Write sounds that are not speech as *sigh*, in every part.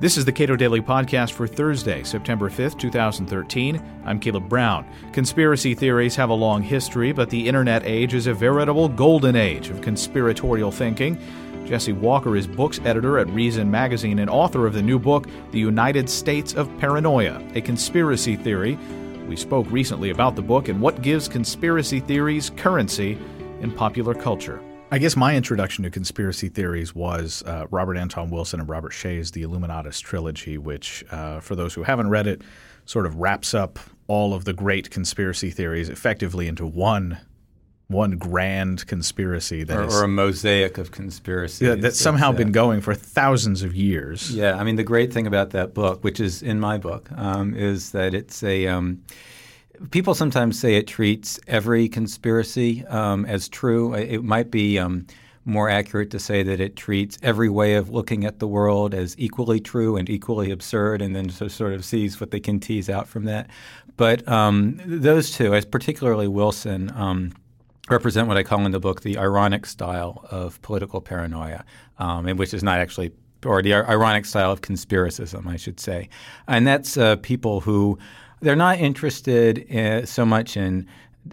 This is the Cato Daily Podcast for Thursday, September 5th, 2013. I'm Caleb Brown. Conspiracy theories have a long history, but the internet age is a veritable golden age of conspiratorial thinking. Jesse Walker is books editor at Reason Magazine and author of the new book, The United States of Paranoia A Conspiracy Theory. We spoke recently about the book and what gives conspiracy theories currency in popular culture. I guess my introduction to conspiracy theories was uh, Robert Anton Wilson and Robert Shea's The Illuminatus trilogy, which, uh, for those who haven't read it, sort of wraps up all of the great conspiracy theories effectively into one one grand conspiracy that or, is, or a mosaic of conspiracies yeah, that's somehow been going for thousands of years. Yeah, I mean the great thing about that book, which is in my book, um, is that it's a um, people sometimes say it treats every conspiracy um, as true. It might be um, more accurate to say that it treats every way of looking at the world as equally true and equally absurd, and then so sort of sees what they can tease out from that. But um, those two, as particularly Wilson, um, represent what I call in the book the ironic style of political paranoia, um, and which is not actually or the ironic style of conspiracism, I should say. And that's uh, people who they're not interested in, so much in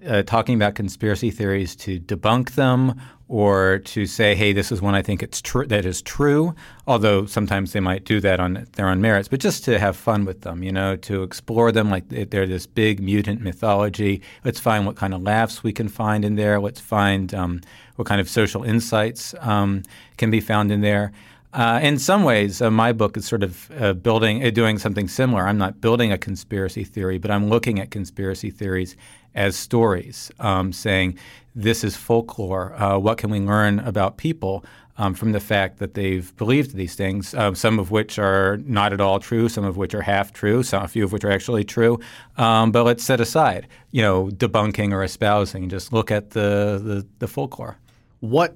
uh, talking about conspiracy theories to debunk them or to say, "Hey, this is one I think it's true that is true." Although sometimes they might do that on their own merits, but just to have fun with them, you know, to explore them like they're this big mutant mythology. Let's find what kind of laughs we can find in there. Let's find um, what kind of social insights um, can be found in there. Uh, in some ways, uh, my book is sort of uh, building, uh, doing something similar. I'm not building a conspiracy theory, but I'm looking at conspiracy theories as stories, um, saying this is folklore. Uh, what can we learn about people um, from the fact that they've believed these things? Uh, some of which are not at all true, some of which are half true, some a few of which are actually true. Um, but let's set aside, you know, debunking or espousing. Just look at the the, the folklore. What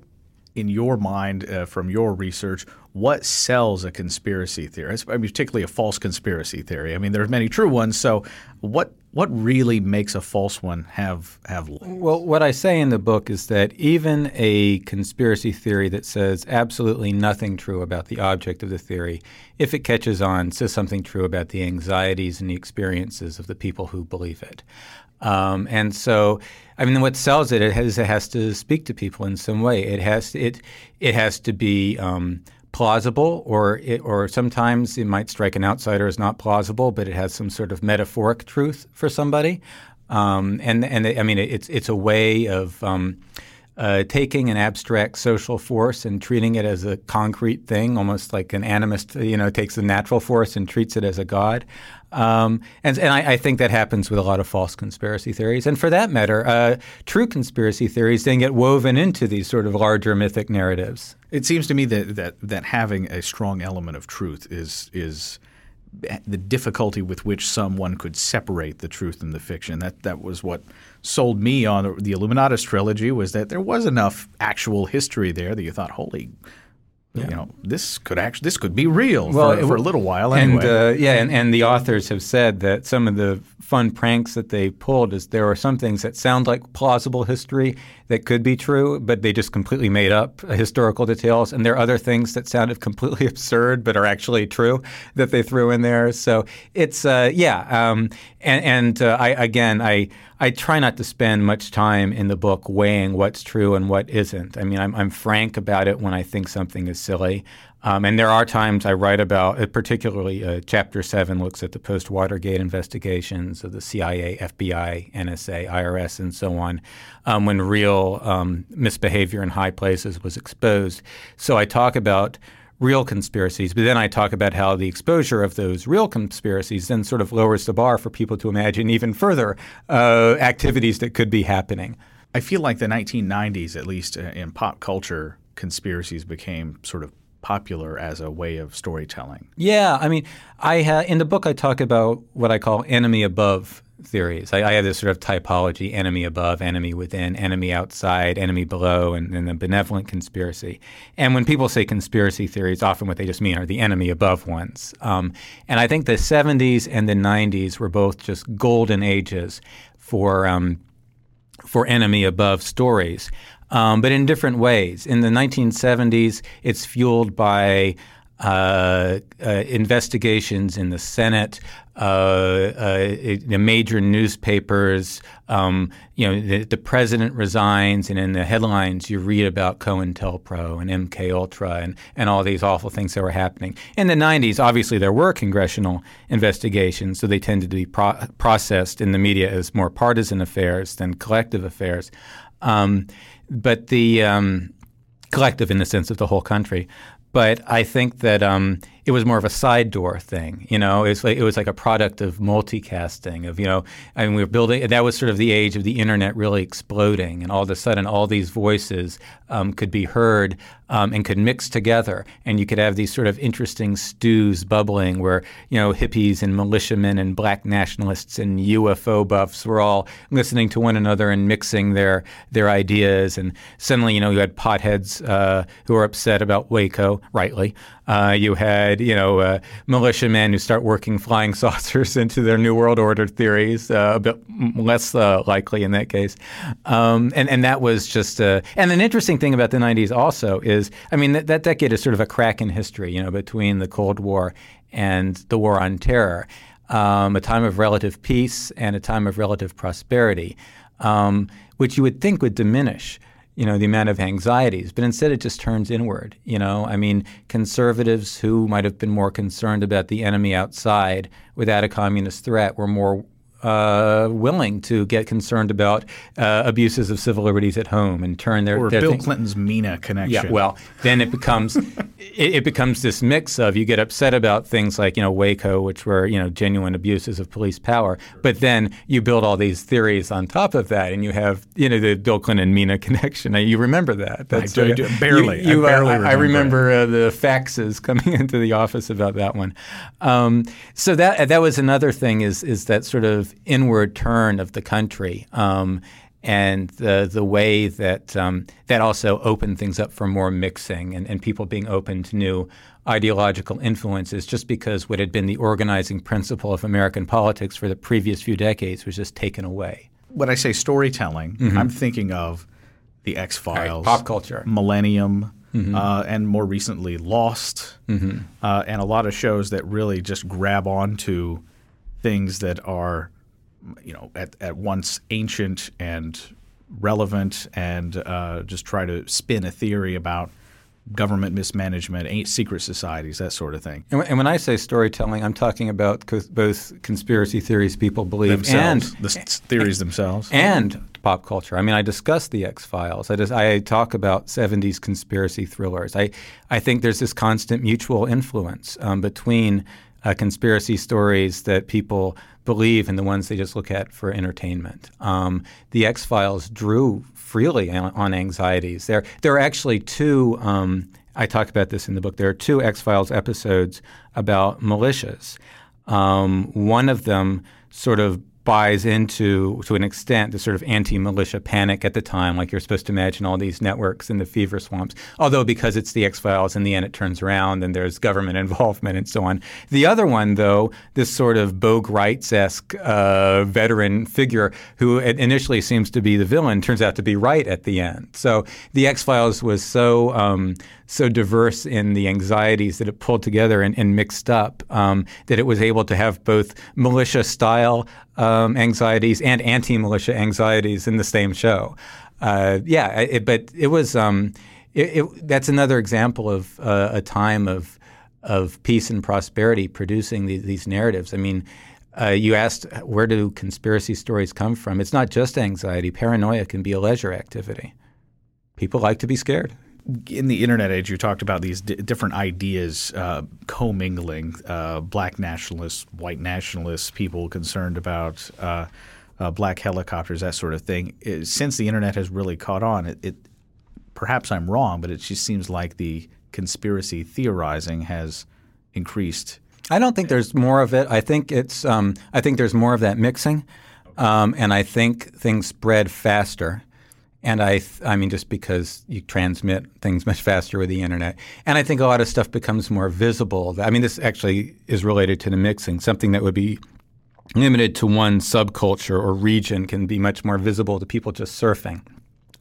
in your mind, uh, from your research, what sells a conspiracy theory? I mean, particularly a false conspiracy theory. I mean, there are many true ones. So, what what really makes a false one have have? Well, what I say in the book is that even a conspiracy theory that says absolutely nothing true about the object of the theory, if it catches on, says something true about the anxieties and the experiences of the people who believe it. Um, and so, I mean, what sells it, it has, it has to speak to people in some way. It has to, it it has to be um, plausible, or it, or sometimes it might strike an outsider as not plausible, but it has some sort of metaphoric truth for somebody. Um, and and I mean, it's it's a way of um, uh, taking an abstract social force and treating it as a concrete thing, almost like an animist, you know, takes the natural force and treats it as a god. Um, and, and I, I, think that happens with a lot of false conspiracy theories. And for that matter, uh, true conspiracy theories then get woven into these sort of larger mythic narratives. It seems to me that, that, that having a strong element of truth is is the difficulty with which someone could separate the truth and the fiction. That that was what sold me on the Illuminatus trilogy was that there was enough actual history there that you thought, holy yeah. you know, this could actually this could be real well, for, for a little while anyway. And uh, yeah, and, and the authors have said that some of the fun pranks that they pulled is there are some things that sound like plausible history that could be true, but they just completely made up historical details, and there are other things that sounded *laughs* completely absurd but are actually true that they threw in there. So it's uh, yeah, um, and, and uh, I again I I try not to spend much time in the book weighing what's true and what isn't. I mean, I'm, I'm frank about it when I think something is silly. Um, and there are times I write about, uh, particularly uh, Chapter 7 looks at the post Watergate investigations of the CIA, FBI, NSA, IRS, and so on, um, when real um, misbehavior in high places was exposed. So I talk about real conspiracies. But then I talk about how the exposure of those real conspiracies then sort of lowers the bar for people to imagine even further uh, activities that could be happening. I feel like the 1990s, at least uh, in pop culture, conspiracies became sort of popular as a way of storytelling. Yeah, I mean, I ha- in the book I talk about what I call enemy above theories. I, I, have this sort of typology enemy above, enemy within, enemy outside, enemy below, and then the benevolent conspiracy. And when people say conspiracy theories, often what they just mean are the enemy above ones. Um, and I think the 70s and the 90s were both just golden ages for. Um, for enemy above stories, um, but in different ways. In the 1970s, it's fueled by uh, uh, investigations in the Senate, uh, the major newspapers. Um, you know, the, the, president resigns, and in the headlines you read about COINTELPRO and MK Ultra and, and all these awful things that were happening. In the 90s, obviously there were congressional investigations, so they tended to be pro- processed in the media as more partisan affairs than collective affairs. Um, but the um, collective in the sense of the whole country. But I think that um, it was more of a side door thing. You know, it was like it was like a product of multicasting. Of you know, I mean, we were building. That was sort of the age of the internet really exploding, and all of a sudden, all these voices um, could be heard um, and could mix together, and you could have these sort of interesting stews bubbling, where you know hippies and militiamen and black nationalists and UFO buffs were all listening to one another and mixing their their ideas, and suddenly you know you had potheads uh, who were upset about Waco, rightly. Uh, you had you know uh, militiamen who start working flying *laughs* saucers into their New World Order theories, uh, a bit less uh, likely in that case, um, and and that was just uh, and an interesting thing about the '90s also is is, I mean, that, that decade is sort of a crack in history, you know, between the Cold War and the War on Terror, um, a time of relative peace and a time of relative prosperity, um, which you would think would diminish you know, the amount of anxieties, but instead it just turns inward. You know, I mean, conservatives who might have been more concerned about the enemy outside without a communist threat were more uh, willing to get concerned about uh, abuses of civil liberties at home and turn their or their Bill thing. Clinton's Mena connection. Yeah, well, then it becomes *laughs* it, it, becomes this mix of you get upset about things like you know Waco, which were you know genuine abuses of police power, but then you build all these theories on top of that, and you have you know the Bill Clinton Mena *laughs* connection. Now, you remember that? That's, I do, barely. You, you, I barely uh, remember. I remember uh, the faxes *laughs* coming into the office about that one. Um, so that that was another thing is is that sort of inward turn of the country. Um, and the the way that um, that also opened things up for more mixing and, and people being open to new ideological influences just because what had been the organizing principle of American politics for the previous few decades was just taken away. When I say storytelling, mm-hmm. I'm thinking of the X Files, right, pop culture, Millennium, mm-hmm. uh, and more recently Lost, mm-hmm. uh, and a lot of shows that really just grab onto things that are you know, at, at once ancient and relevant, and uh, just try to spin a theory about government mismanagement, secret societies, that sort of thing. And, and when I say storytelling, I'm talking about both conspiracy theories people believe themselves, and the theories themselves, and pop culture. I mean, I discuss the X Files. I just I talk about '70s conspiracy thrillers. I I think there's this constant mutual influence um, between uh, conspiracy stories that people believe and the ones they just look at for entertainment. Um, the X Files drew freely on, anxieties. There, there are actually two. Um, I talk about this in the book. There are two X Files episodes about militias. Um, one of them sort of buys into, to an extent, the sort of anti-militia panic at the time. Like you're supposed to imagine all these networks in the fever swamps. Although because it's the X Files, in the end it turns around and there's government *laughs* involvement and so on. The other one, though, this sort of Bo Gritz-esque uh, veteran figure who initially seems to be the villain turns out to be right at the end. So the X Files was so um, so diverse in the anxieties that it pulled together and, and mixed up um, that it was able to have both militia style um, anxieties and anti militia anxieties in the same show. Uh, yeah, it, but it was um, it, it, that's another example of uh, a time of of peace and prosperity producing these, these narratives. I mean. Uh, you asked where do conspiracy stories come from? It's not just anxiety. Paranoia can be a leisure activity. People like to be scared in the internet age, you talked about these d- different ideas uh, commingling: uh, black nationalists, white nationalists, people concerned about uh, uh black helicopters, that sort of thing. It, since the internet has really caught on, it, it, perhaps I'm wrong, but it just seems like the conspiracy theorizing has increased. I don't think there's more of it. I think it's. Um, I think there's more of that mixing, um, and I think things spread faster. And I, th- I mean, just because you transmit things much faster with the internet, and I think a lot of stuff becomes more visible. I mean, this actually is related to the mixing. Something that would be limited to one subculture or region can be much more visible to people just surfing.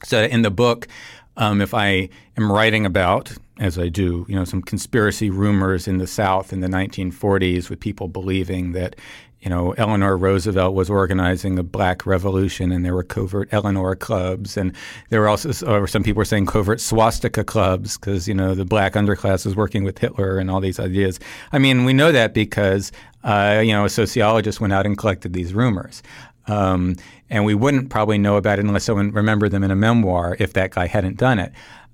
So in the book, um, if I am writing about as I do, you know, some conspiracy rumors in the South in the 1940s with people believing that, you know, Eleanor Roosevelt was organizing a black revolution and there were covert Eleanor clubs. And there were also, or some people were saying covert swastika clubs because, you know, the black underclass was working with Hitler and all these ideas. I mean, we know that because, uh, you know, a sociologist went out and collected these rumors. Um, and we wouldn't probably know about it unless someone remembered them in a memoir if that guy hadn't done it.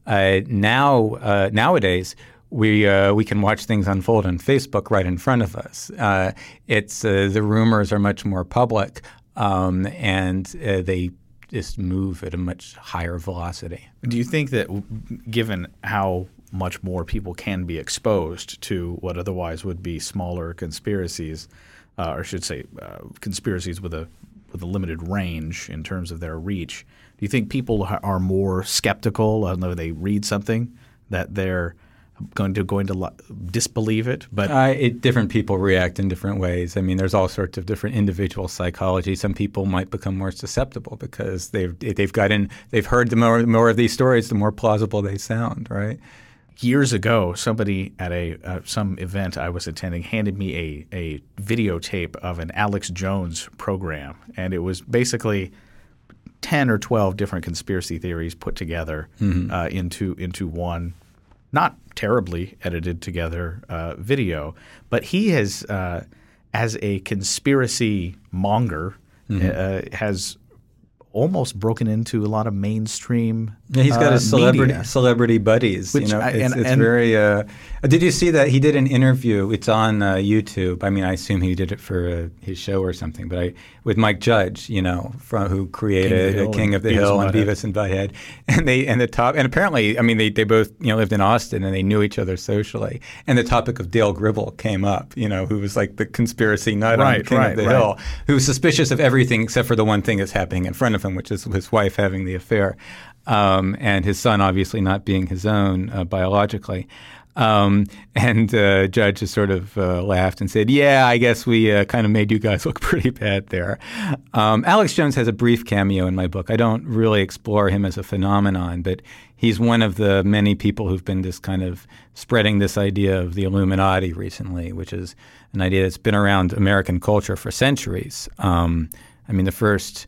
Uh, now, uh, nowadays, we uh, we can watch things unfold on Facebook right in front of us. Uh, it's uh, the rumors are much more public, um, and uh, they just move at a much higher velocity. Do you think that, given how much more people can be exposed to what otherwise would be smaller conspiracies, uh, or I should say, uh, conspiracies with a with a limited range in terms of their reach, do you think people are more skeptical? Know. They read something that they're going to going to disbelieve it but uh, it, different people react in different ways. I mean there's all sorts of different individual psychology. Some people might become more susceptible because they've they've gotten they've heard the more, more of these stories the more plausible they sound right? Years ago somebody at a uh, some event i was attending handed me a, a videotape of an alex jones program and it was basically 10 or 12 different conspiracy theories put together mm-hmm. uh, into into one not terribly edited together uh, video, but he has, uh, as a conspiracy monger, mm-hmm. Uh, has almost broken into a lot of mainstream. Yeah, he's got uh, his celebrity media. celebrity buddies. Which, you know, it's, and, it's and, very. Uh, did you see that he did an interview? It's on uh, YouTube. I mean, I assume he did it for uh, his show or something. But I with Mike Judge, you know, from who created King of the Hill, King of the Hill and, Beavis and Butthead, *laughs* and they and the top and apparently, I mean, they, they both you know lived in Austin and they knew each other socially. And the topic of Dale Gribble came up. You know, who was like the conspiracy nut right, on King right, of the right. Hill, who was suspicious of everything except for the one thing that's happening in front of him, which is his wife having the affair, um, and his son obviously not being his own uh, biologically. Um, and uh, Judge just sort of uh, laughed and said, "Yeah, I guess we uh, kind of made you guys *laughs* look pretty bad there." Um, Alex Jones has a brief cameo in my book. I don't really explore him as a phenomenon, but he's one of the many people who've been just kind of spreading this idea of the Illuminati recently, which is an idea that's been around American culture for centuries. Um, I mean, the first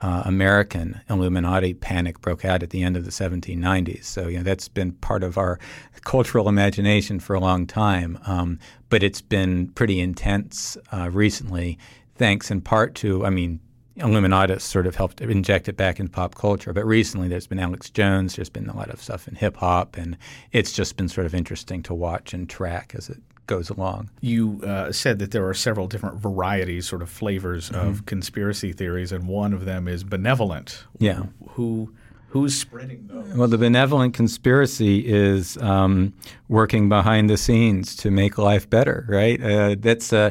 uh, American Illuminatus panic broke out at the end of the 1790s. So you know that's been part of our cultural imagination for a long time. Um, but it's been pretty intense uh, recently, thanks in part to, I mean, Illuminati sort of helped inject it back into pop culture. But recently, there's been Alex Jones. There's been a lot of stuff in hip hop, and it's just been sort of interesting to watch and track as it goes along. You uh, said that there are several different varieties, sort of flavors mm-hmm. of conspiracy theories, and one of them is benevolent. Yeah. Who who's spreading those? Well, the benevolent conspiracy is um, working behind the scenes to make life better, right? Uh, that's, uh,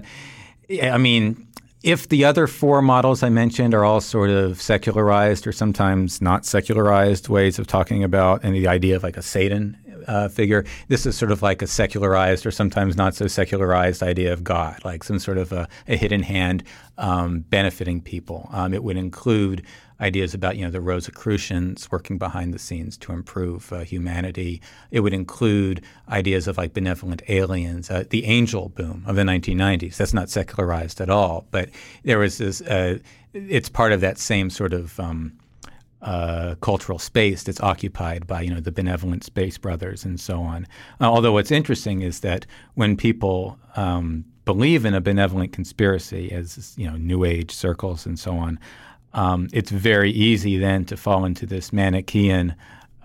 I mean, if the other four models I mentioned are all sort of secularized or sometimes not secularized ways of talking about, and the idea of like a Satan uh, figure. This is sort of like a secularized or sometimes not so secularized idea of God, like some sort of a, a hidden hand um, benefiting people. Um, it would include ideas about you know the Rosicrucians working behind the scenes to improve uh, humanity. It would include ideas of like benevolent aliens, uh, the angel boom of the 1990s. That's not secularized at all, but there was this. Uh, it's part of that same sort of um, uh, cultural space that's occupied by you know the benevolent space brothers and so on. Uh, although what's interesting is that when people um, believe in a benevolent conspiracy, as you know, New Age circles and so on, um, it's very easy then to fall into this Manichaean.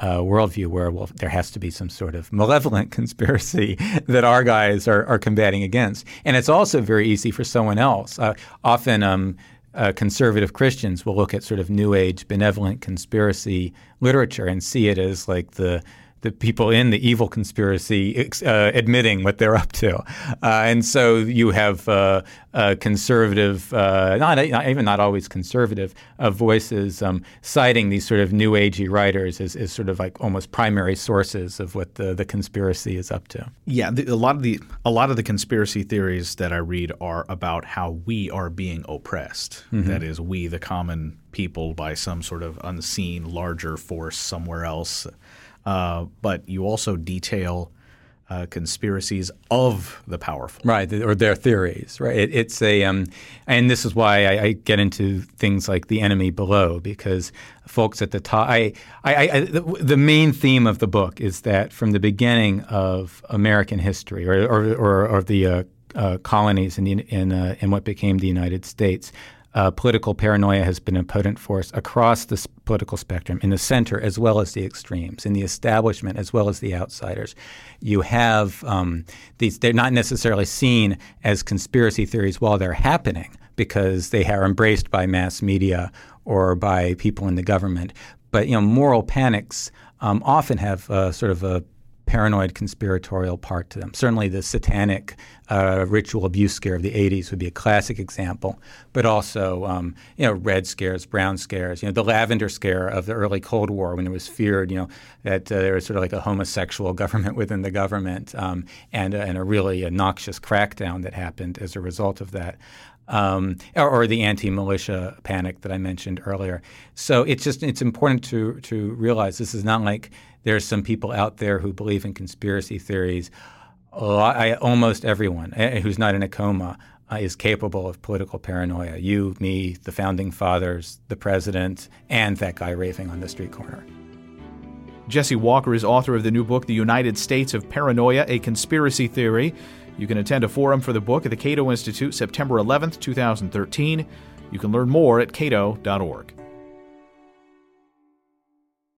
Uh, worldview where well there has to be some sort of malevolent *laughs* conspiracy that our guys are, are combating against, and it's also very easy for someone else. Uh, often, um, uh, conservative Christians will look at sort of New Age benevolent conspiracy literature and see it as like the the people in the evil conspiracy uh, admitting what they're up to. Uh, and so you have uh, conservative, uh, not, not, even not always conservative, uh, voices um, citing these sort of new agey writers as, as, sort of like almost primary sources of what the, the conspiracy is up to. Yeah, the, a lot of the a lot of the conspiracy theories that I read are about how we are being oppressed. Mm-hmm. That is, we the common people by some sort of unseen larger force somewhere else uh, but you also detail uh, conspiracies of the powerful, right, or their theories, right? It, it's a, um, and this is why I, I, get into things like the enemy below because folks at the top. I, I, I the, the, main theme of the book is that from the beginning of American history, or or, or, or the uh, uh, colonies in, the, in, uh, in what became the United States, uh, political paranoia has been a potent force across the political spectrum, in the center as well as the extremes, in the establishment as well as the outsiders. You have um, these, they're not necessarily seen as conspiracy theories while they're happening because they are embraced by mass media or by people in the government. But you know, moral panics um, often have uh, sort of a paranoid conspiratorial part to them. Certainly, the satanic uh, ritual abuse scare of the 80s would be a classic example, but also, um, you know, red scares, brown scares, you know, the lavender scare of the early Cold War when it was feared, you know, that uh, there was sort of like a homosexual *laughs* government within the government um, and, uh, and a really noxious crackdown that happened as a result of that. Um, or, or, the anti-militia panic that I mentioned earlier. So it's just it's important to to realize this is not like there's some people out there who believe in conspiracy theories. I, almost everyone eh, who's not in a coma uh, is capable of political paranoia. You, me, the founding fathers, the president, and that guy raving on the street corner. Jesse Walker is author of the new book, The United States of Paranoia A Conspiracy Theory. You can attend a forum for the book at the Cato Institute September 11th, 2013. You can learn more at cato.org.